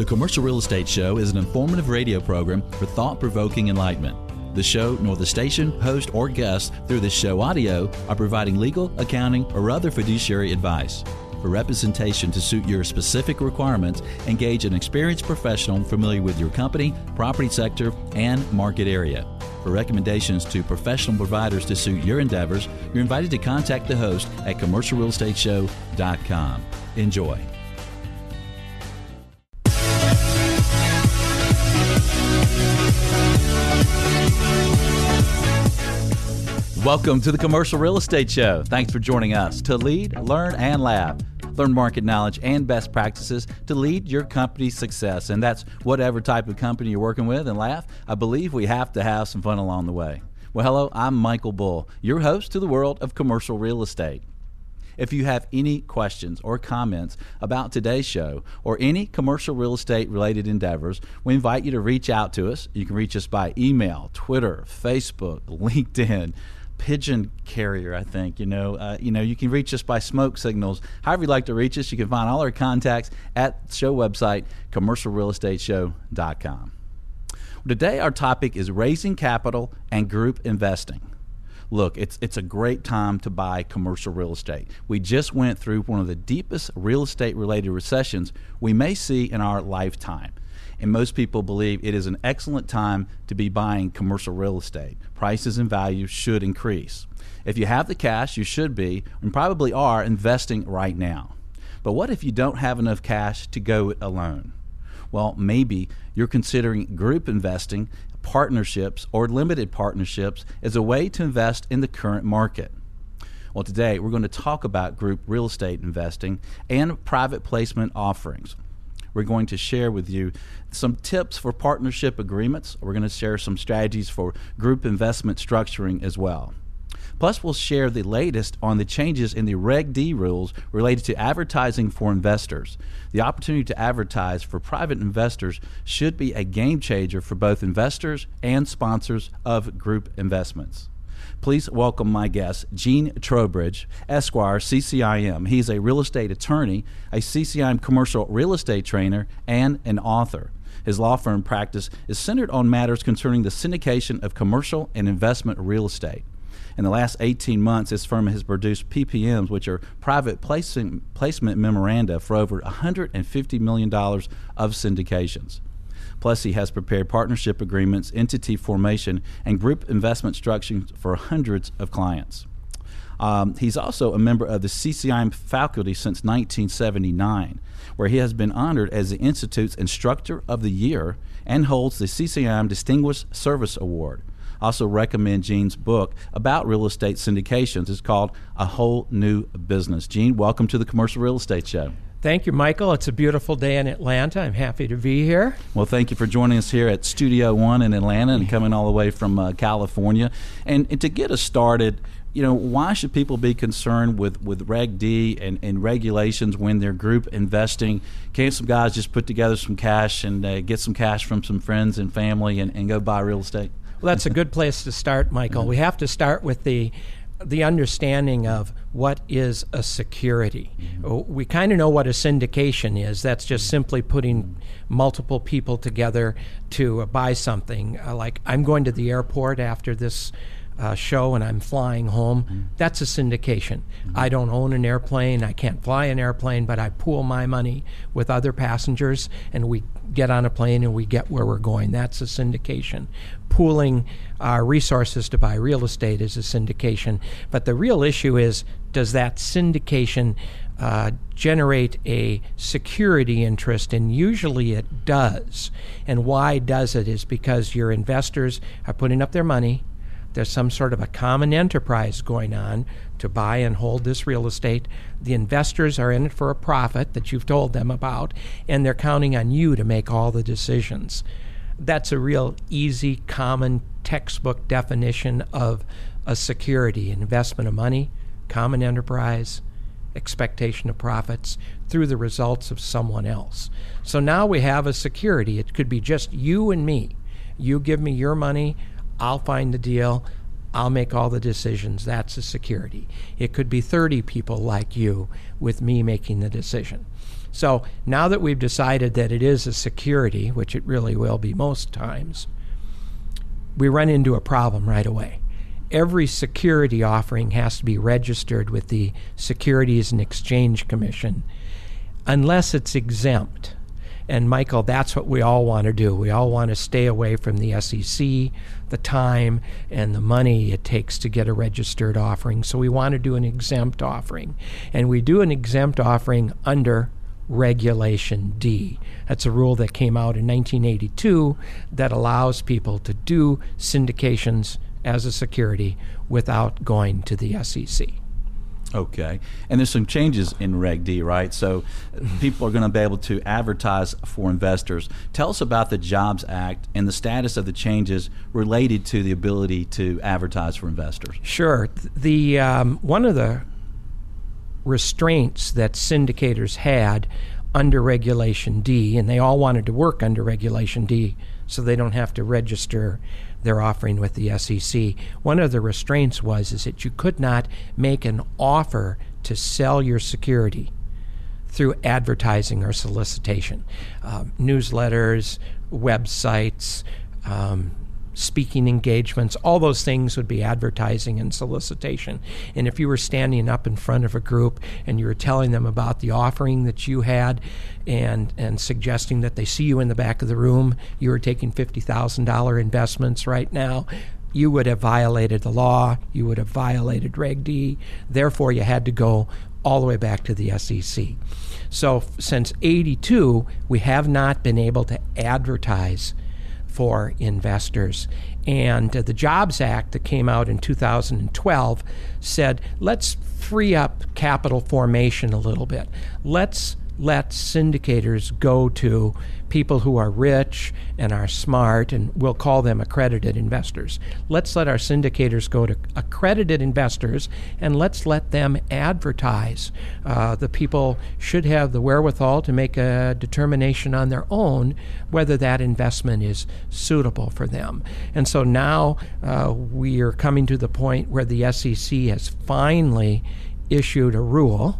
The Commercial Real Estate Show is an informative radio program for thought provoking enlightenment. The show, nor the station, host, or guests through this show audio are providing legal, accounting, or other fiduciary advice. For representation to suit your specific requirements, engage an experienced professional familiar with your company, property sector, and market area. For recommendations to professional providers to suit your endeavors, you're invited to contact the host at commercialrealestateshow.com. Enjoy. Welcome to the Commercial Real Estate Show. Thanks for joining us to lead, learn, and laugh. Learn market knowledge and best practices to lead your company's success. And that's whatever type of company you're working with. And laugh, I believe we have to have some fun along the way. Well, hello, I'm Michael Bull, your host to the world of commercial real estate. If you have any questions or comments about today's show or any commercial real estate related endeavors, we invite you to reach out to us. You can reach us by email, Twitter, Facebook, LinkedIn pigeon carrier. I think you know. Uh, you know, you can reach us by smoke signals. However, you'd like to reach us, you can find all our contacts at show website commercialrealestateshow.com. Today, our topic is raising capital and group investing. Look, it's it's a great time to buy commercial real estate. We just went through one of the deepest real estate related recessions we may see in our lifetime and most people believe it is an excellent time to be buying commercial real estate. Prices and values should increase. If you have the cash, you should be, and probably are, investing right now. But what if you don't have enough cash to go it alone? Well, maybe you're considering group investing, partnerships, or limited partnerships as a way to invest in the current market. Well, today we're going to talk about group real estate investing and private placement offerings we're going to share with you some tips for partnership agreements. We're going to share some strategies for group investment structuring as well. Plus, we'll share the latest on the changes in the Reg D rules related to advertising for investors. The opportunity to advertise for private investors should be a game changer for both investors and sponsors of group investments. Please welcome my guest, Gene Trowbridge, Esquire, CCIM. He's a real estate attorney, a CCIM commercial real estate trainer, and an author. His law firm practice is centered on matters concerning the syndication of commercial and investment real estate. In the last 18 months, his firm has produced PPMs, which are private placing, placement memoranda, for over $150 million of syndications. Plus, he has prepared partnership agreements, entity formation, and group investment structures for hundreds of clients. Um, he's also a member of the CCIM faculty since 1979, where he has been honored as the Institute's Instructor of the Year and holds the CCIM Distinguished Service Award. Also, recommend Gene's book about real estate syndications. It's called A Whole New Business. Gene, welcome to the Commercial Real Estate Show. Thank you, Michael. It's a beautiful day in Atlanta. I'm happy to be here. Well, thank you for joining us here at Studio One in Atlanta and coming all the way from uh, California. And, and, to get us started, you know, why should people be concerned with, with Reg D and, and regulations when they're group investing? Can't some guys just put together some cash and uh, get some cash from some friends and family and, and go buy real estate? Well, that's a good place to start, Michael. We have to start with the the understanding of what is a security. Mm-hmm. We kind of know what a syndication is. That's just simply putting multiple people together to buy something. Uh, like I'm going to the airport after this uh, show and I'm flying home. Mm-hmm. That's a syndication. Mm-hmm. I don't own an airplane. I can't fly an airplane, but I pool my money with other passengers and we get on a plane and we get where we're going. That's a syndication pooling our resources to buy real estate is a syndication. But the real issue is does that syndication uh, generate a security interest? And usually it does. And why does it? Is because your investors are putting up their money. There's some sort of a common enterprise going on to buy and hold this real estate. The investors are in it for a profit that you've told them about, and they're counting on you to make all the decisions that's a real easy, common textbook definition of a security investment of money, common enterprise, expectation of profits through the results of someone else. So now we have a security. It could be just you and me. You give me your money, I'll find the deal, I'll make all the decisions. That's a security. It could be 30 people like you with me making the decision. So now that we've decided that it is a security, which it really will be most times, we run into a problem right away. Every security offering has to be registered with the Securities and Exchange Commission unless it's exempt. And Michael, that's what we all want to do. We all want to stay away from the SEC, the time, and the money it takes to get a registered offering. So we want to do an exempt offering. And we do an exempt offering under Regulation D. That's a rule that came out in 1982 that allows people to do syndications as a security without going to the SEC. Okay. And there's some changes in Reg D, right? So people are going to be able to advertise for investors. Tell us about the Jobs Act and the status of the changes related to the ability to advertise for investors. Sure. The um, one of the restraints that syndicators had under Regulation D, and they all wanted to work under Regulation D so they don't have to register their offering with the SEC. One of the restraints was is that you could not make an offer to sell your security through advertising or solicitation, um, newsletters, websites, um, speaking engagements, all those things would be advertising and solicitation. And if you were standing up in front of a group and you were telling them about the offering that you had and, and suggesting that they see you in the back of the room, you were taking $50,000 investments right now, you would have violated the law, you would have violated Reg D, therefore, you had to go all the way back to the SEC. So, since 82, we have not been able to advertise for investors. And uh, the Jobs Act that came out in 2012 said, let's free up capital formation a little bit. Let's let syndicators go to people who are rich and are smart, and we'll call them accredited investors. Let's let our syndicators go to accredited investors and let's let them advertise. Uh, the people should have the wherewithal to make a determination on their own whether that investment is suitable for them. And so now uh, we are coming to the point where the SEC has finally issued a rule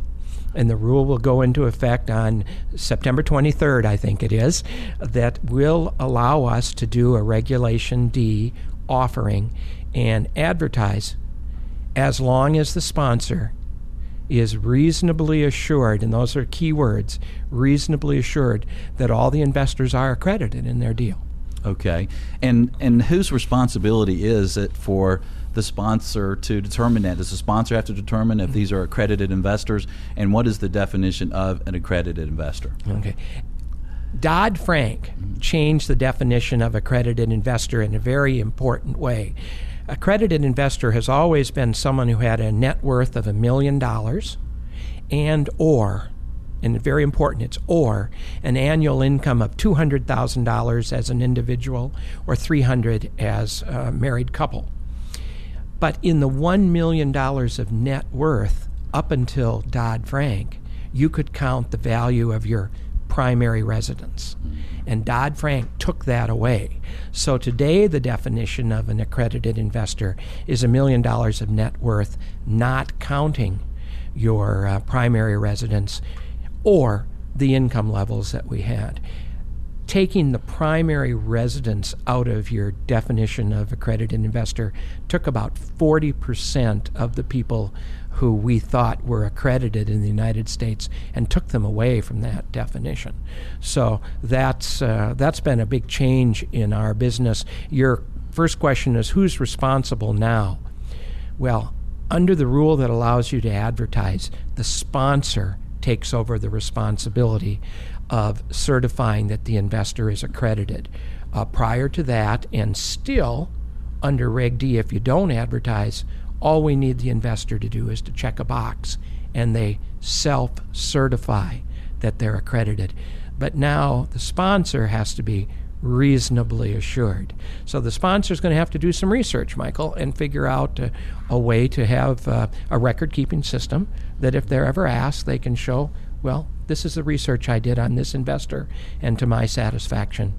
and the rule will go into effect on September 23rd, I think it is, that will allow us to do a Regulation D offering and advertise as long as the sponsor is reasonably assured, and those are key words, reasonably assured that all the investors are accredited in their deal. Okay. And and whose responsibility is it for the sponsor to determine that? Does the sponsor have to determine if these are accredited investors? And what is the definition of an accredited investor? Okay. Dodd Frank changed the definition of accredited investor in a very important way. Accredited investor has always been someone who had a net worth of a million dollars and or and very important it's or an annual income of $200,000 as an individual or 300 as a married couple. But in the $1 million of net worth up until Dodd Frank, you could count the value of your primary residence. And Dodd Frank took that away. So today, the definition of an accredited investor is a million dollars of net worth, not counting your uh, primary residence or the income levels that we had taking the primary residence out of your definition of accredited investor took about 40% of the people who we thought were accredited in the United States and took them away from that definition. So that's uh, that's been a big change in our business. Your first question is who's responsible now? Well, under the rule that allows you to advertise, the sponsor takes over the responsibility of certifying that the investor is accredited. Uh, prior to that, and still under Reg D, if you don't advertise, all we need the investor to do is to check a box and they self certify that they're accredited. But now the sponsor has to be reasonably assured. So the sponsor is going to have to do some research, Michael, and figure out uh, a way to have uh, a record keeping system that if they're ever asked, they can show, well, this is the research I did on this investor, and to my satisfaction,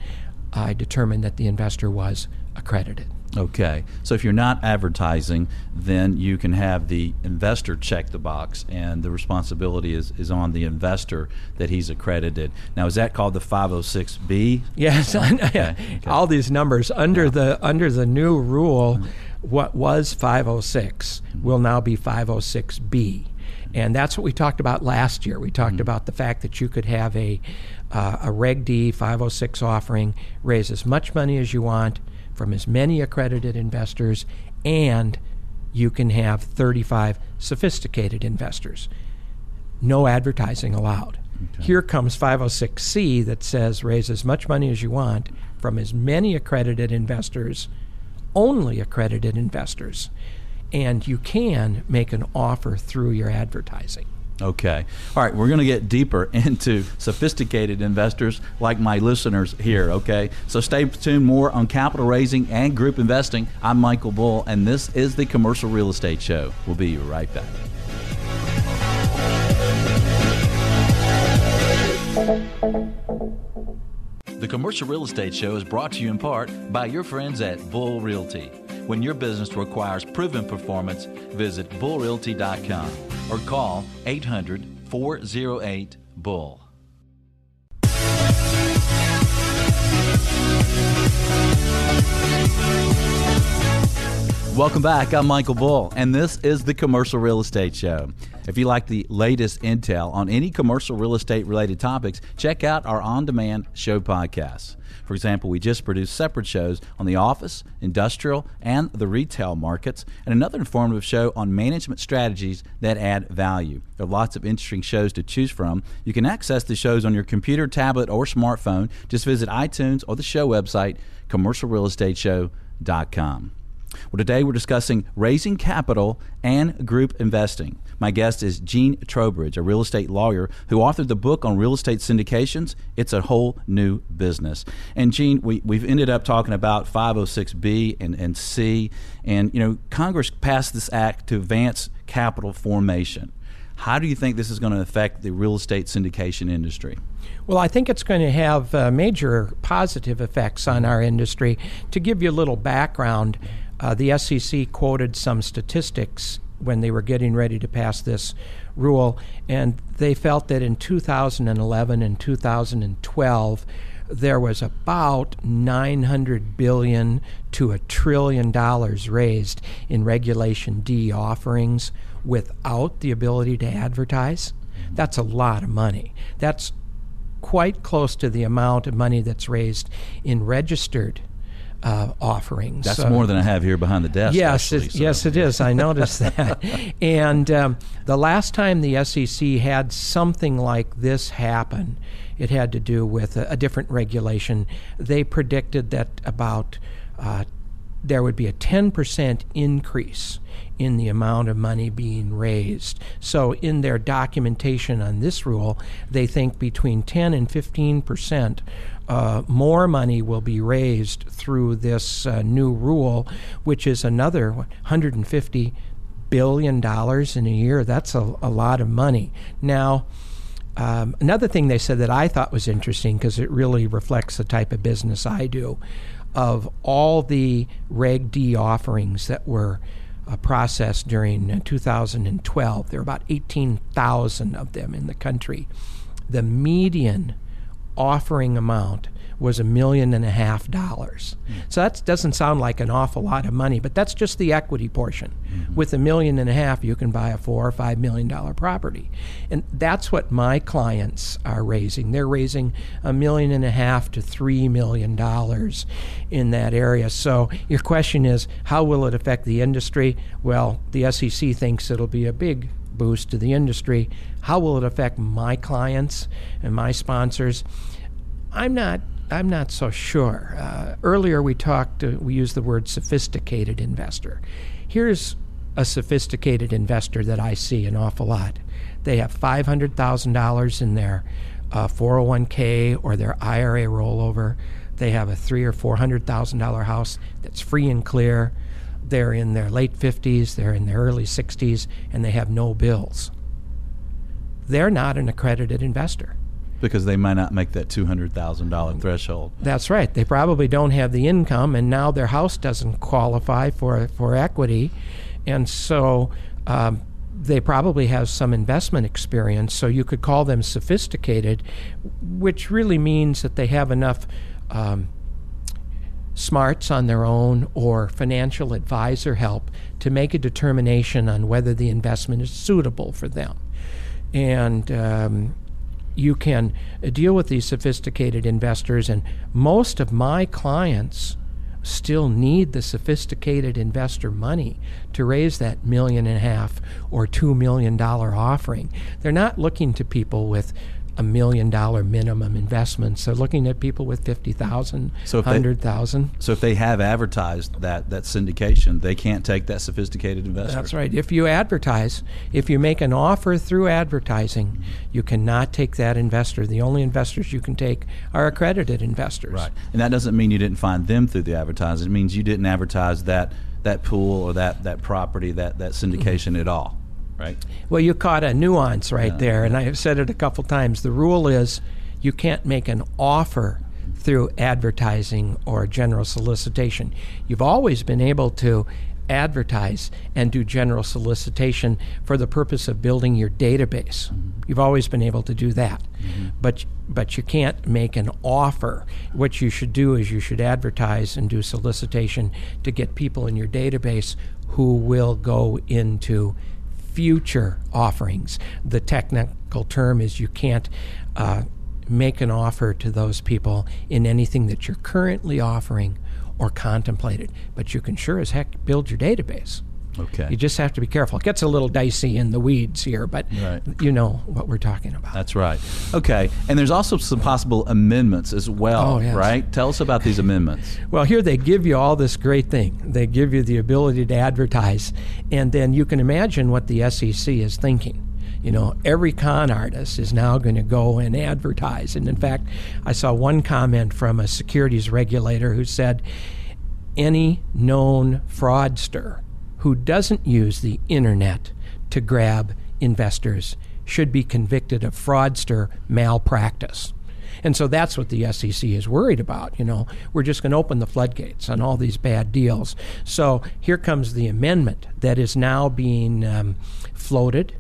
I determined that the investor was accredited. Okay. So if you're not advertising, then you can have the investor check the box, and the responsibility is, is on the investor that he's accredited. Now, is that called the 506B? Yes. Okay. All these numbers under the under the new rule, mm-hmm. what was 506 will now be 506B. And that's what we talked about last year. We talked about the fact that you could have a, uh, a Reg D 506 offering, raise as much money as you want from as many accredited investors, and you can have 35 sophisticated investors. No advertising allowed. Here comes 506C that says raise as much money as you want from as many accredited investors, only accredited investors, and you can make an offer through your advertising. Okay. All right, we're going to get deeper into sophisticated investors like my listeners here, okay? So stay tuned more on capital raising and group investing. I'm Michael Bull, and this is the Commercial Real Estate Show. We'll be right back. The Commercial Real Estate Show is brought to you in part by your friends at Bull Realty. When your business requires proven performance, visit bullrealty.com or call 800 408 Bull. Welcome back. I'm Michael Bull, and this is the Commercial Real Estate Show. If you like the latest intel on any commercial real estate related topics, check out our on demand show podcasts. For example, we just produced separate shows on the office, industrial, and the retail markets, and another informative show on management strategies that add value. There are lots of interesting shows to choose from. You can access the shows on your computer, tablet, or smartphone. Just visit iTunes or the show website, commercialrealestateshow.com. Well, today we're discussing raising capital and group investing. My guest is Gene Trowbridge, a real estate lawyer who authored the book on real estate syndications. It's a whole new business. And Gene, we, we've ended up talking about 506B and, and C. And, you know, Congress passed this act to advance capital formation. How do you think this is going to affect the real estate syndication industry? Well, I think it's going to have uh, major positive effects on our industry. To give you a little background, uh, the SEC quoted some statistics when they were getting ready to pass this rule, and they felt that in 2011 and 2012, there was about 900 billion to a trillion dollars raised in regulation D offerings without the ability to advertise. That's a lot of money. That's quite close to the amount of money that's raised in registered uh, offerings. That's more than I have here behind the desk. Yes, actually, it, so. yes, it is. I noticed that. and um, the last time the SEC had something like this happen, it had to do with a, a different regulation. They predicted that about uh, there would be a 10% increase in the amount of money being raised. So, in their documentation on this rule, they think between 10 and 15 percent uh, more money will be raised through this uh, new rule, which is another 150 billion dollars in a year. That's a, a lot of money. Now. Um, another thing they said that I thought was interesting because it really reflects the type of business I do. Of all the Reg D offerings that were uh, processed during uh, 2012. There are about 18,000 of them in the country. The median offering amount was a million and a half dollars. So that doesn't sound like an awful lot of money, but that's just the equity portion. Mm-hmm. With a million and a half, you can buy a four or five million dollar property. And that's what my clients are raising. They're raising a million and a half to three million dollars in that area. So your question is, how will it affect the industry? Well, the SEC thinks it'll be a big boost to the industry. How will it affect my clients and my sponsors? I'm not. I'm not so sure. Uh, earlier, we talked. Uh, we used the word sophisticated investor. Here's a sophisticated investor that I see an awful lot. They have five hundred thousand dollars in their uh, 401k or their IRA rollover. They have a three or four hundred thousand dollar house that's free and clear. They're in their late 50s, they're in their early 60s, and they have no bills. They're not an accredited investor. Because they might not make that two hundred thousand dollar threshold. That's right. They probably don't have the income, and now their house doesn't qualify for for equity, and so. Um, they probably have some investment experience, so you could call them sophisticated, which really means that they have enough um, smarts on their own or financial advisor help to make a determination on whether the investment is suitable for them. And um, you can deal with these sophisticated investors, and most of my clients still need the sophisticated investor money to raise that million and a half or two million dollar offering. They're not looking to people with a million dollar minimum investment. They're looking at people with 50,000, So if they- 100,000. So if they have advertised that that syndication, they can't take that sophisticated investor. That's right. If you advertise, if you make an offer through advertising, you cannot take that investor. The only investors you can take are accredited investors. Right, and that doesn't mean you didn't find them through the advertising. It means you didn't advertise that that pool or that that property that that syndication at all. Right. Well, you caught a nuance right Yeah. there, and I've said it a couple times. The rule is you can't make an offer through advertising or general solicitation. You've always been able to advertise and do general solicitation for the purpose of building your database. Mm-hmm. You've always been able to do that. Mm-hmm. But but you can't make an offer. What you should do is you should advertise and do solicitation to get people in your database who will go into future offerings. The technical term is you can't uh, make an offer to those people in anything that you're currently offering or contemplated, but you can sure as heck build your database. Okay. You just have to be careful. It gets a little dicey in the weeds here, but Right. you know what we're talking about. That's right. Okay, and there's also some possible amendments as well, Oh, yes. right? Tell us about these amendments. Well, here they give you all this great thing. They give you the ability to advertise, and then you can imagine what the SEC is thinking. You know, every con artist is now going to go and advertise. And in fact, I saw one comment from a securities regulator who said any known fraudster who doesn't use the internet to grab investors should be convicted of fraudster malpractice. And so that's what the SEC is worried about. You know, we're just going to open the floodgates on all these bad deals. So here comes the amendment that is now being um, floated.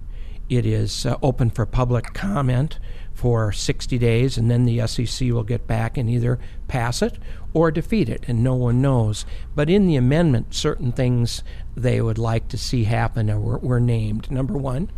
It is uh, open for public comment for 60 days, and then the SEC will get back and either pass it or defeat it, and no one knows. But in the amendment, certain things they would like to see happen were, were named. Number one,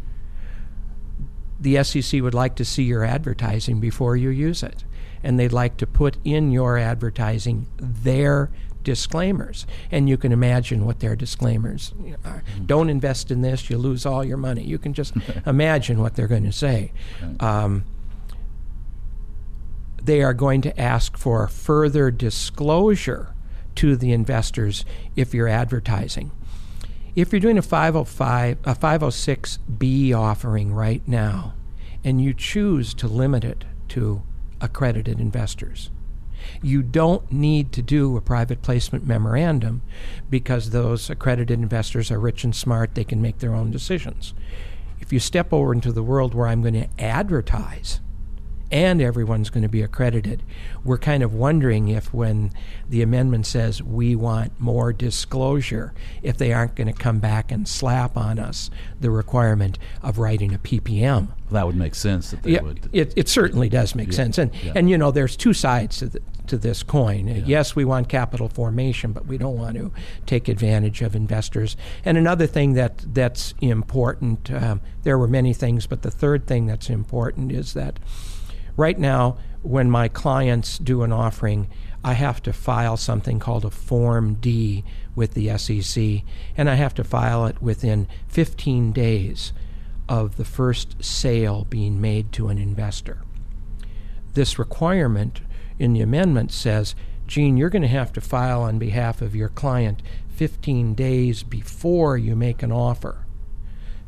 the SEC would like to see your advertising before you use it. And they'd like to put in your advertising their disclaimers. And you can imagine what their disclaimers are. Don't invest in this, you lose all your money. You can just imagine what they're going to say. Um, they are going to ask for further disclosure to the investors if you're advertising. If you're doing a 505 a 506b offering right now and you choose to limit it to accredited investors, you don't need to do a private placement memorandum because those accredited investors are rich and smart, they can make their own decisions. If you step over into the world where I'm going to advertise and everyone's going to be accredited. We're kind of wondering if, when the amendment says we want more disclosure, if they aren't going to come back and slap on us the requirement of writing a PPM. That would make sense that they Yeah, would. it, it certainly does make sense. And, yeah. and, you know, there's two sides to, the, to this coin. Uh, Yes, we want capital formation, but we don't want to take advantage of investors. And another thing that, that's important, um, there were many things, but the third thing that's important is that right now, when my clients do an offering, I have to file something called a Form D with the SEC, and I have to file it within 15 days of the first sale being made to an investor. This requirement in the amendment says, Gene, you're going to have to file on behalf of your client 15 days before you make an offer,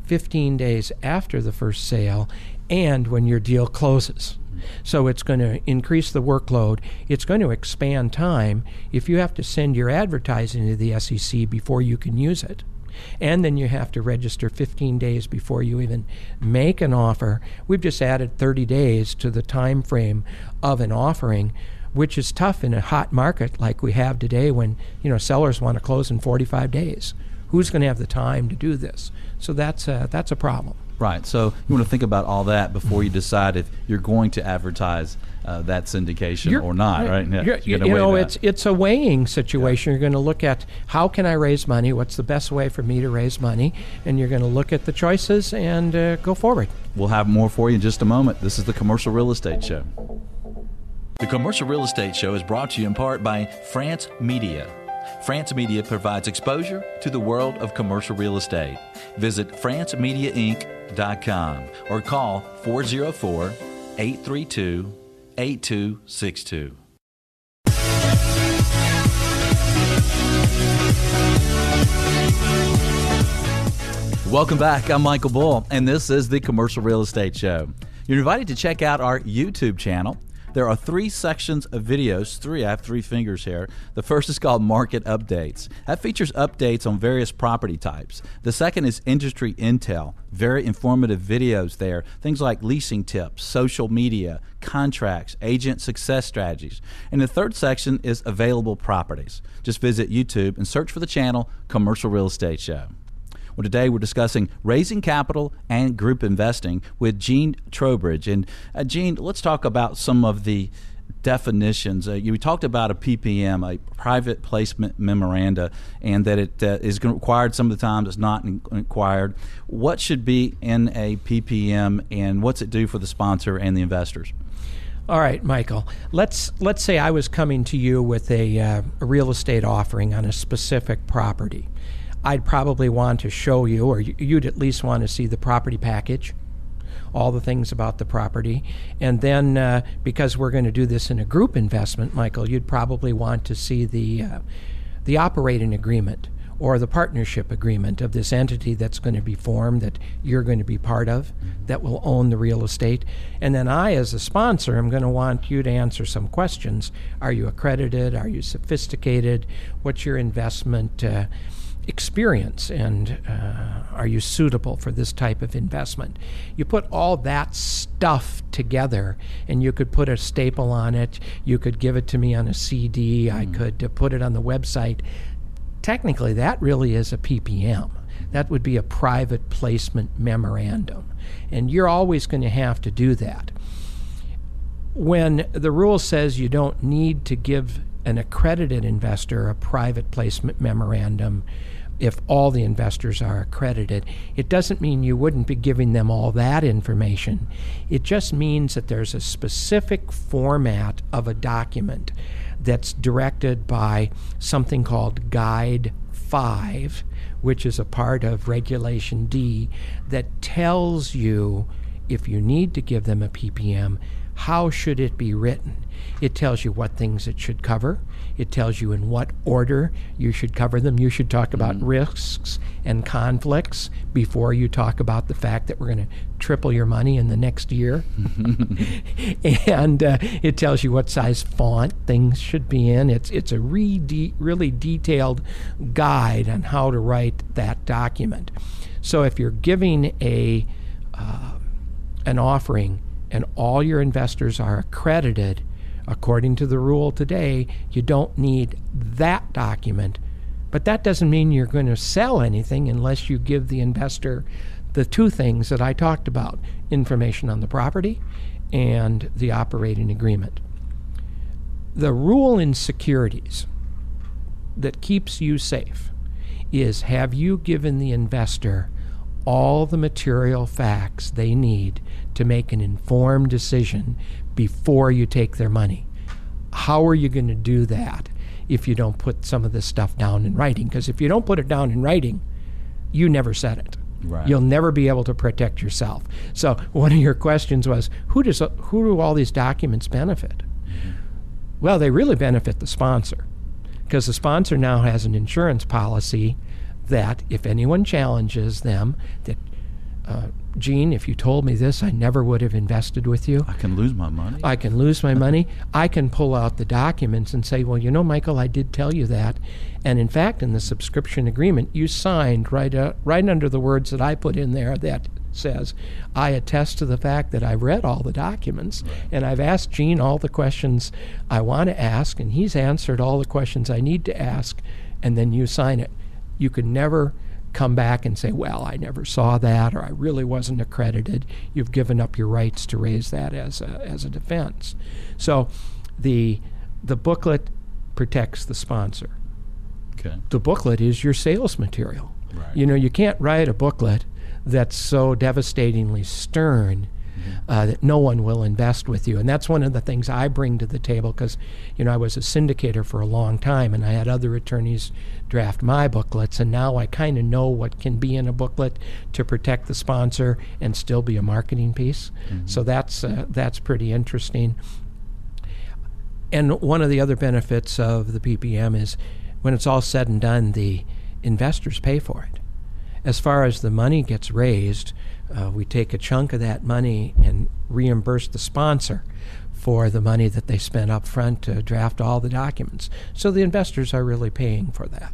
15 days after the first sale, and when your deal closes. So it's going to increase the workload. It's going to expand time. If you have to send your advertising to the SEC before you can use it, And then you have to register 15 days before you even make an offer. We've just added 30 days to the time frame of an offering which is tough in a hot market like we have today when you know sellers want to close in 45 days who's going to have the time to do this so that's a, that's a problem Right. So you want to think about all that before you decide if you're going to advertise uh, that syndication You're- or not, right? Yeah, you're- you you know, that. it's it's a weighing situation. You're going to look at how can I raise money? What's the best way for me to raise money? And you're going to look at the choices and uh, go forward. We'll have more for you in just a moment. This is the Commercial Real Estate Show. The Commercial Real Estate Show is brought to you in part by France Media. France Media provides exposure to the world of commercial real estate. Visit francemediainc.com or call 404 832 8262. Welcome back. I'm Michael Bull, and this is the Commercial Real Estate Show. You're invited to check out our YouTube channel. There are three sections of videos. Three, I have three fingers here. The first is called Market Updates. That features updates on various property types. The second is Industry Intel. Very informative videos there. Things like leasing tips, social media, contracts, agent success strategies. And the third section is Available Properties. Just visit YouTube and search for the channel Commercial Real Estate Show. Well, today we're discussing raising capital and group investing with Gene Trowbridge. And uh, Gene, let's talk about some of the definitions. Uh, you talked about a PPM, a private placement memoranda, and that it uh, is required some of the times, it's not required. What should be in a PPM, and what's it do for the sponsor and the investors? All right, Michael. Let's let's say I was coming to you with a, uh, a real estate offering on a specific property. I'd probably want to show you, or you- you'd at least want to see the property package, all the things about the property, and then uh, because we're going to do this in a group investment, Michael, you'd probably want to see the uh, the operating agreement or the partnership agreement of this entity that's going to be formed that you're going to be part of that will own the real estate. And then I, as a sponsor, am going to want you to answer some questions. Are you accredited? Are you sophisticated? What's your investment? Uh, experience and uh, are you suitable for this type of investment? You put all that stuff together and you could put a staple on it. You could give it to me on a cd i could uh, put it on the website. Technically that really is a ppm that would be a private placement memorandum. And you're always going to have to do that. When the rule says you don't need to give an accredited investor a private placement memorandum if all the investors are accredited, it doesn't mean you wouldn't be giving them all that information. It just means that there's a specific format of a document that's directed by something called Guide 5, which is a part of Regulation D, that tells you if you need to give them a PPM, how should it be written? It tells you what things it should cover. It tells you in what order you should cover them. You should talk about risks and conflicts before you talk about the fact that we're going to triple your money in the next year. and uh, it tells you what size font things should be in. It's it's a re- de- really detailed guide on how to write that document. So if you're giving a uh, an offering and all your investors are accredited, according to the rule today, you don't need that document. But that doesn't mean you're going to sell anything unless you give the investor the two things that I talked about information on the property and the operating agreement. The rule in securities that keeps you safe is have you given the investor all the material facts they need to make an informed decision before you take their money. How are you going to do that if you don't put some of this stuff down in writing? Because if you don't put it down in writing, you never said it. Right. You'll never be able to protect yourself. So one of your questions was, who does who do all these documents benefit? Mm-hmm. Well, they really benefit the sponsor because the sponsor now has an insurance policy that if anyone challenges them, that uh, Gene, if you told me this, I never would have invested with you. I can lose my money. I can lose my money. I can pull out the documents and say, well, you know, Michael, I did tell you that. And in fact, in the subscription agreement, you signed right, uh, right under the words that I put in there that says, I attest to the fact that I've read all the documents and I've asked Gene all the questions I want to ask, and he's answered all the questions I need to ask, and then you sign it. You can never come back and say, well, I never saw that or I really wasn't accredited. You've given up your rights to raise that as a, as a defense. So the, the booklet protects the sponsor. Okay. The booklet is your sales material. Right. You know, you can't write a booklet that's so devastatingly stern uh, that no one will invest with you. And that's one of the things I bring to the table because, you know, I was a syndicator for a long time and I had other attorneys draft my booklets. And now I kind of know what can be in a booklet to protect the sponsor and still be a marketing piece. So that's, uh, that's pretty interesting. And one of the other benefits of the PPM is when it's all said and done, the investors pay for it. As far as the money gets raised, uh, we take a chunk of that money and reimburse the sponsor for the money that they spent up front to draft all the documents. So the investors are really paying for that.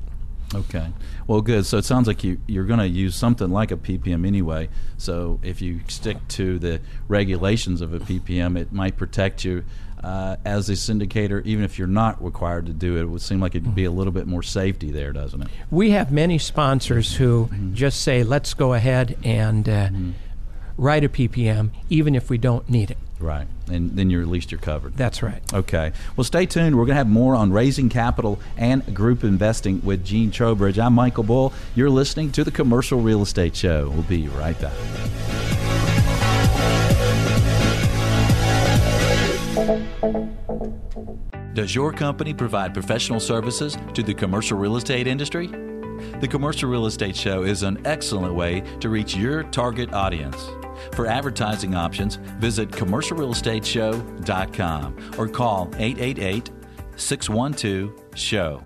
Okay. Well, good. So it sounds like you, you're going to use something like a PPM anyway. So if you stick to the regulations of a PPM, it might protect you uh, as a syndicator, even if you're not required to do it. It would seem like it'd be a little bit more safety there, doesn't it? We have many sponsors who just say, let's go ahead and uh, write a PPM, even if we don't need it. Right. And then you're at least you're covered. That's right. Okay. Well, stay tuned. We're going to have more on raising capital and group investing with Gene Trowbridge. I'm Michael Bull. You're listening to the Commercial Real Estate Show. We'll be right back. Does your company provide professional services to the commercial real estate industry? The Commercial Real Estate Show is an excellent way to reach your target audience. For advertising options, visit commercialrealestateshow.com or call 888 612 SHOW.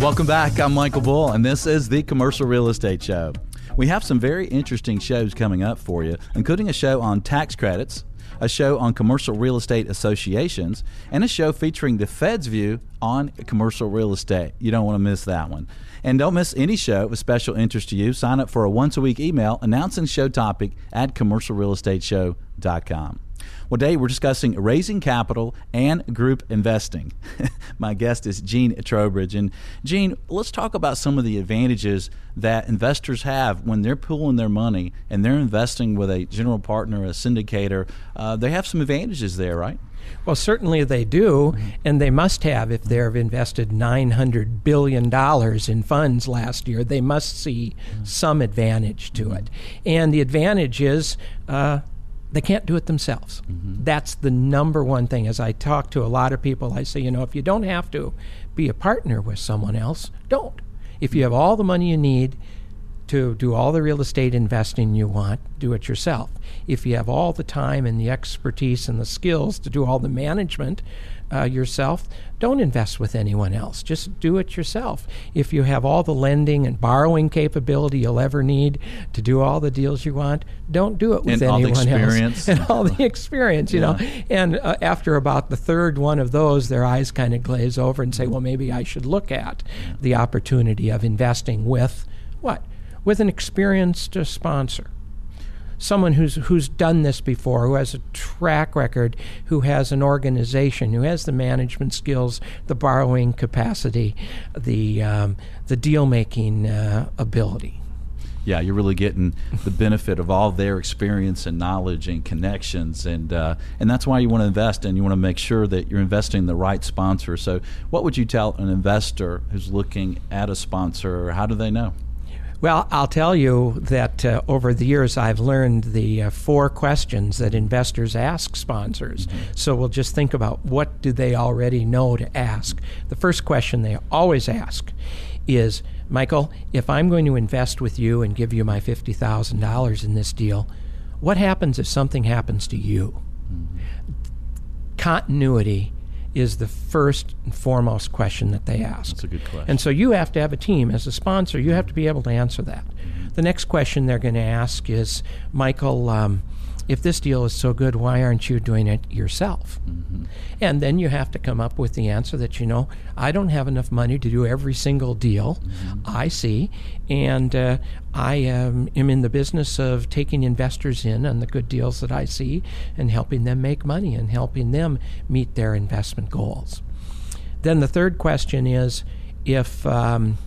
Welcome back. I'm Michael Bull, and this is the Commercial Real Estate Show. We have some very interesting shows coming up for you, including a show on tax credits, a show on commercial real estate associations, and a show featuring the Fed's view on commercial real estate. You don't want to miss that one. And don't miss any show of special interest to you. Sign up for a once a week email announcing show topic at commercialrealestateshow.com. Well, today we're discussing raising capital and group investing. My guest is Gene Trowbridge. And Gene, let's talk about some of the advantages that investors have when they're pooling their money and they're investing with a general partner, a syndicator. Uh, they have some advantages there, right? Well, certainly they do, and they must have if they've invested $900 billion in funds last year. They must see some advantage to it. And the advantage is uh, they can't do it themselves. Mm-hmm. That's the number one thing. As I talk to a lot of people, I say, you know, if you don't have to be a partner with someone else, don't. If you mm-hmm. have all the money you need, to do all the real estate investing you want, do it yourself. If you have all the time and the expertise and the skills to do all the management uh, yourself, don't invest with anyone else. Just do it yourself. If you have all the lending and borrowing capability you'll ever need to do all the deals you want, don't do it with And all the anyone experience. else. And all the experience, you know. And uh, after about the third one of those, their eyes kind of glaze over and say, well, maybe I should look at the opportunity of investing with what? With an experienced sponsor someone who's who's done this before, who has a track record, who has an organization, who has the management skills, the borrowing capacity, the um, the deal making uh, ability. yeah, you're really getting the benefit of all their experience and knowledge and connections, and uh, and that's why you want to invest, and you want to make sure that you're investing in the right sponsor. So, what would you tell an investor who's looking at a sponsor? How do they know? Well, I'll tell you that uh, over the years I've learned the uh, four questions that investors ask sponsors. So we'll just think about what do they already know to ask. The first question they always ask is, Michael, if I'm going to invest with you and give you my $50,000 in this deal, what happens if something happens to you? Continuity is the first and foremost question that they ask. That's a good question. And so you have to have a team as a sponsor. You have to be able to answer that. The next question they're going to ask is, Michael. Um, if this deal is so good, why aren't you doing it yourself? Mm-hmm. And then you have to come up with the answer that, you know, I don't have enough money to do every single deal mm-hmm. I see, and uh, I um, am in the business of taking investors in on the good deals that I see and helping them make money and helping them meet their investment goals. Then the third question is if. Um,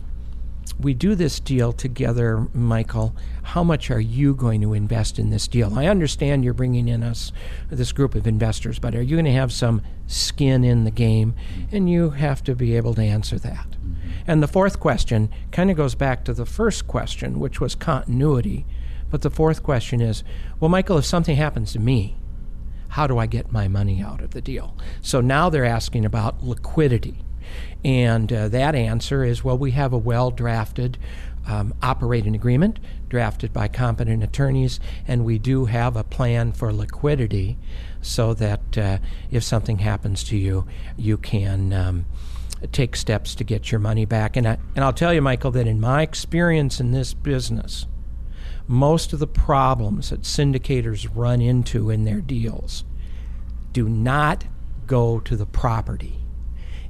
we do this deal together, Michael, how much are you going to invest in this deal? I understand you're bringing in us this group of investors, but are you going to have some skin in the game? And you have to be able to answer that. Mm-hmm. And the fourth question kind of goes back to the first question, which was continuity. But the fourth question is, well, Michael, if something happens to me, how do I get my money out of the deal? So now they're asking about liquidity. And uh, that answer is well, we have a well drafted um, operating agreement drafted by competent attorneys, and we do have a plan for liquidity so that uh, if something happens to you, you can. Um, take steps to get your money back. And, I, and I'll tell you, Michael, that in my experience in this business, most of the problems that syndicators run into in their deals do not go to the property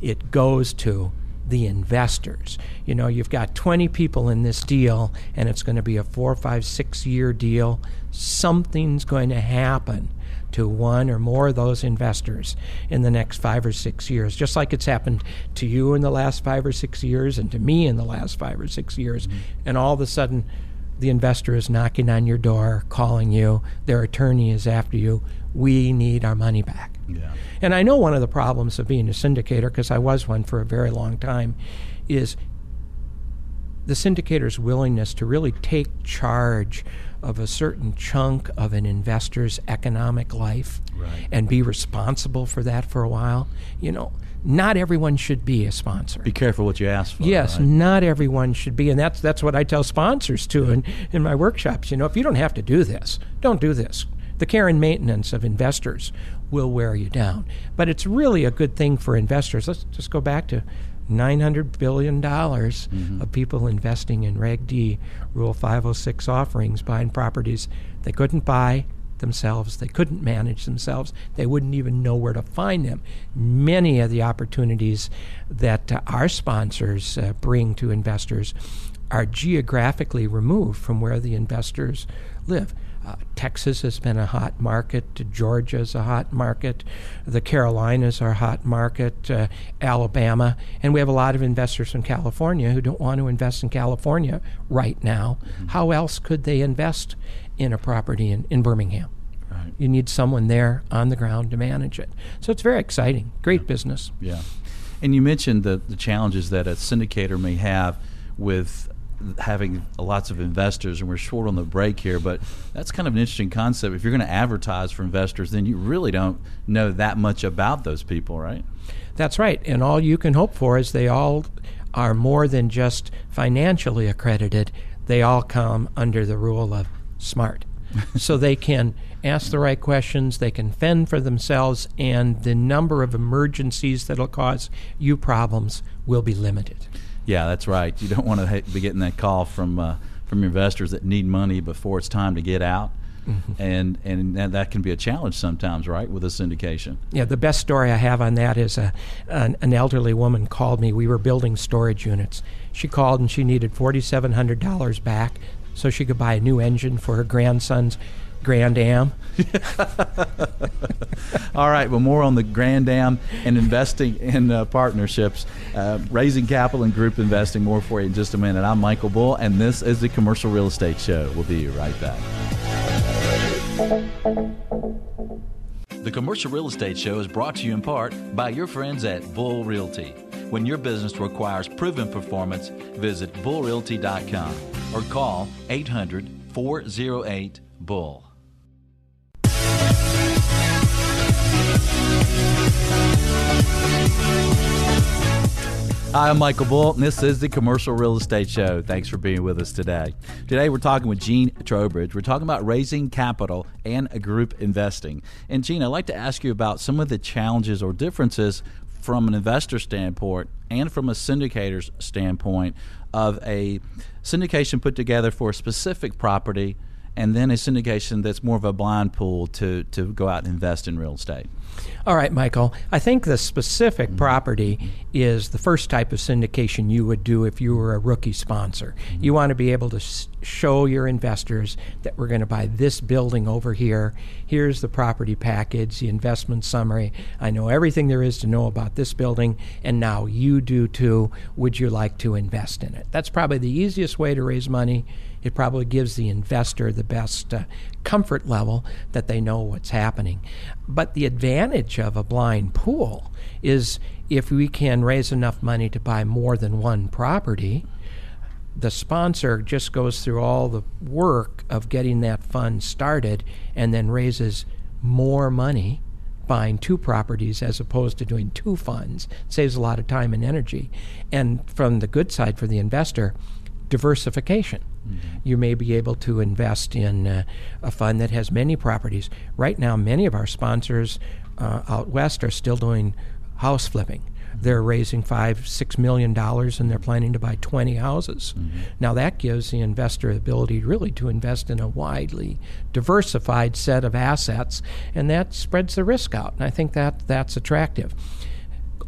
it goes to the investors. You know, you've got 20 people in this deal, and it's going to be a four, five, six year deal. Something's going to happen to one or more of those investors in the next five or six years, just like it's happened to you in the last five or six years and to me in the last five or six years. Mm-hmm. And all of a sudden, the investor is knocking on your door, calling you, their attorney is after you. We need our money back. Yeah. And I know one of the problems of being a syndicator, because I was one for a very long time, is the syndicator's willingness to really take charge of a certain chunk of an investor's economic life right. and be responsible for that for a while. You know, not everyone should be a sponsor. Be careful what you ask for. Yes, right? not everyone should be, and that's that's what I tell sponsors too in, in my workshops. You know, if you don't have to do this, don't do this. The care and maintenance of investors will wear you down. But it's really a good thing for investors. Let's just go back to $900 billion mm-hmm. of people investing in Reg D, Rule 506 offerings, buying properties they couldn't buy themselves, they couldn't manage themselves, they wouldn't even know where to find them. Many of the opportunities that uh, our sponsors uh, bring to investors are geographically removed from where the investors live. Uh, Texas has been a hot market. Georgia is a hot market. The Carolinas are a hot market. Uh, Alabama. And we have a lot of investors from California who don't want to invest in California right now. Mm-hmm. How else could they invest in a property in, in Birmingham? Right. You need someone there on the ground to manage it. So it's very exciting. Great yeah. business. Yeah. And you mentioned the, the challenges that a syndicator may have with having lots of investors, and we're short on the break here, but that's kind of an interesting concept. If you're going to advertise for investors, then you really don't know that much about those people, right? That's right. And all you can hope for is they all are more than just financially accredited, they all come under the rule of smart. so they can ask the right questions, they can fend for themselves, and the number of emergencies that'll cause you problems will be limited. Yeah, that's right. You don't want to be getting that call from uh, from investors that need money before it's time to get out. Mm-hmm. And, and that can be a challenge sometimes, right, with a syndication. Yeah, the best story I have on that is a, an, an elderly woman called me. We were building storage units. She called and she needed $4,700 back so she could buy a new engine for her grandson's Grand Am. All right, well, more on the Grand Am and investing in uh, partnerships, uh, raising capital and group investing. More for you in just a minute. I'm Michael Bull, and this is the Commercial Real Estate Show. We'll be right back. The Commercial Real Estate Show is brought to you in part by your friends at Bull Realty. When your business requires proven performance, visit bullrealty.com or call 800 408 Bull. Hi, I'm Michael Bull, and this is the Commercial Real Estate Show. Thanks for being with us today. Today, we're talking with Gene Trowbridge. We're talking about raising capital and group investing. And, Gene, I'd like to ask you about some of the challenges or differences from an investor standpoint and from a syndicator's standpoint of a syndication put together for a specific property and then a syndication that's more of a blind pool to, to go out and invest in real estate. All right, Michael. I think the specific mm-hmm. property is the first type of syndication you would do if you were a rookie sponsor. Mm-hmm. You want to be able to s- show your investors that we're going to buy this building over here. Here's the property package, the investment summary. I know everything there is to know about this building, and now you do too. Would you like to invest in it? That's probably the easiest way to raise money it probably gives the investor the best uh, comfort level that they know what's happening. But the advantage of a blind pool is if we can raise enough money to buy more than one property, the sponsor just goes through all the work of getting that fund started and then raises more money buying two properties as opposed to doing two funds. Saves a lot of time and energy. And from the good side for the investor diversification Mm-hmm. You may be able to invest in uh, a fund that has many properties. Right now, many of our sponsors uh, out west are still doing house flipping. Mm-hmm. They're raising five, six million dollars, and they're planning to buy 20 houses. Mm-hmm. Now that gives the investor the ability really to invest in a widely diversified set of assets, and that spreads the risk out. And I think that that's attractive.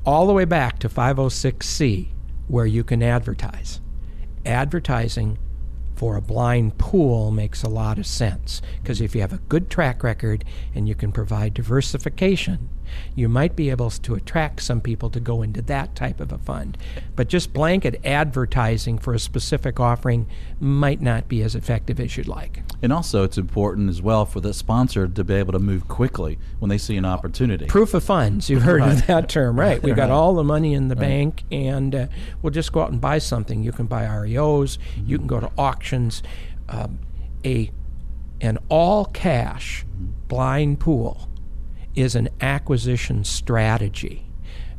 All the way back to 506c, where you can advertise. Advertising for a blind pool makes a lot of sense. Because if you have a good track record and you can provide diversification, you might be able to attract some people to go into that type of a fund. But just blanket advertising for a specific offering might not be as effective as you'd like. And also, it's important as well for the sponsor to be able to move quickly when they see an opportunity. Proof of funds, you've heard right. of that term, right? We've got all the money in the right. bank, and uh, we'll just go out and buy something. You can buy REOs, mm-hmm. you can go to auctions. Um, a an all cash mm-hmm. blind pool is an acquisition strategy.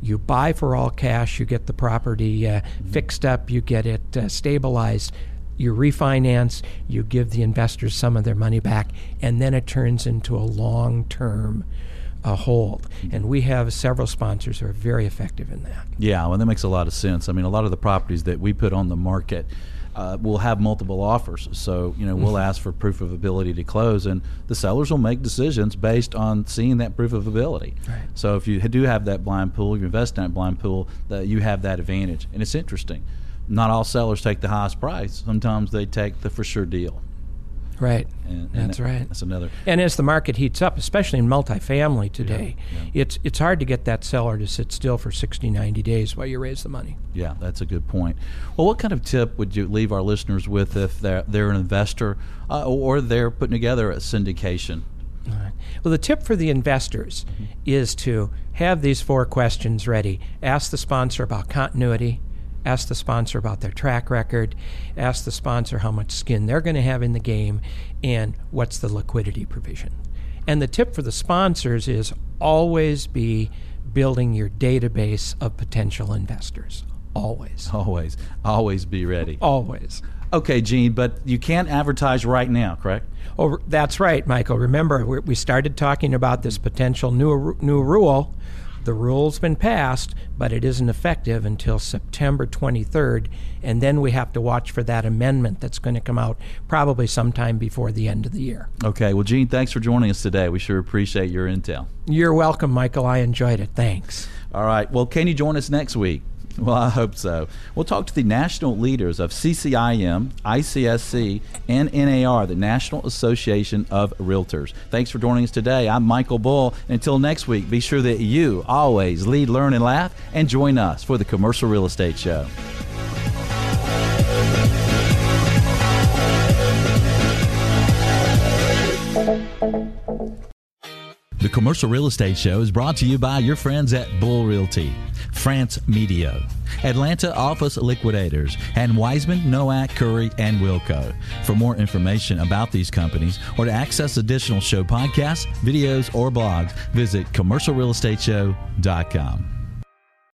You buy for all cash, you get the property uh, mm-hmm. fixed up, you get it uh, stabilized, you refinance, you give the investors some of their money back, and then it turns into a long term uh, hold. And we have several sponsors who are very effective in that. Yeah, well, that makes a lot of sense. I mean, a lot of the properties that we put on the market uh, will have multiple offers. So, you know, we'll mm-hmm. ask for proof of ability to close, and the sellers will make decisions based on seeing that proof of ability. Right. So, if you do have that blind pool, you invest in that blind pool, that you have that advantage. And it's interesting. Not all sellers take the highest price. Sometimes they take the for sure deal. Right. And, and that's that, right. That's another. And as the market heats up, especially in multifamily today, yeah, yeah. it's it's hard to get that seller to sit still for 60, 90 days while you raise the money. Yeah, that's a good point. Well, what kind of tip would you leave our listeners with if they're, they're an investor uh, or they're putting together a syndication? Right. Well, the tip for the investors mm-hmm. is to have these four questions ready. Ask the sponsor about continuity ask the sponsor about their track record, ask the sponsor how much skin they're going to have in the game, and what's the liquidity provision. And the tip for the sponsors is always be building your database of potential investors. Always. Always. Always be ready. Always. Okay, Gene, but you can't advertise right now, correct? Oh, that's right, Michael. Remember, we started talking about this potential new new rule the rule's been passed, but it isn't effective until September 23rd, and then we have to watch for that amendment that's going to come out probably sometime before the end of the year. Okay. Well, Gene, thanks for joining us today. We sure appreciate your intel. You're welcome, Michael. I enjoyed it. Thanks. All right. Well, can you join us next week? Well, I hope so. We'll talk to the national leaders of CCIM, ICSC, and NAR, the National Association of Realtors. Thanks for joining us today. I'm Michael Bull. Until next week, be sure that you always lead, learn, and laugh, and join us for the Commercial Real Estate Show. The Commercial Real Estate Show is brought to you by your friends at Bull Realty, France Media, Atlanta Office Liquidators, and Wiseman, Noack, Curry, and Wilco. For more information about these companies or to access additional show podcasts, videos, or blogs, visit commercialrealestateshow.com.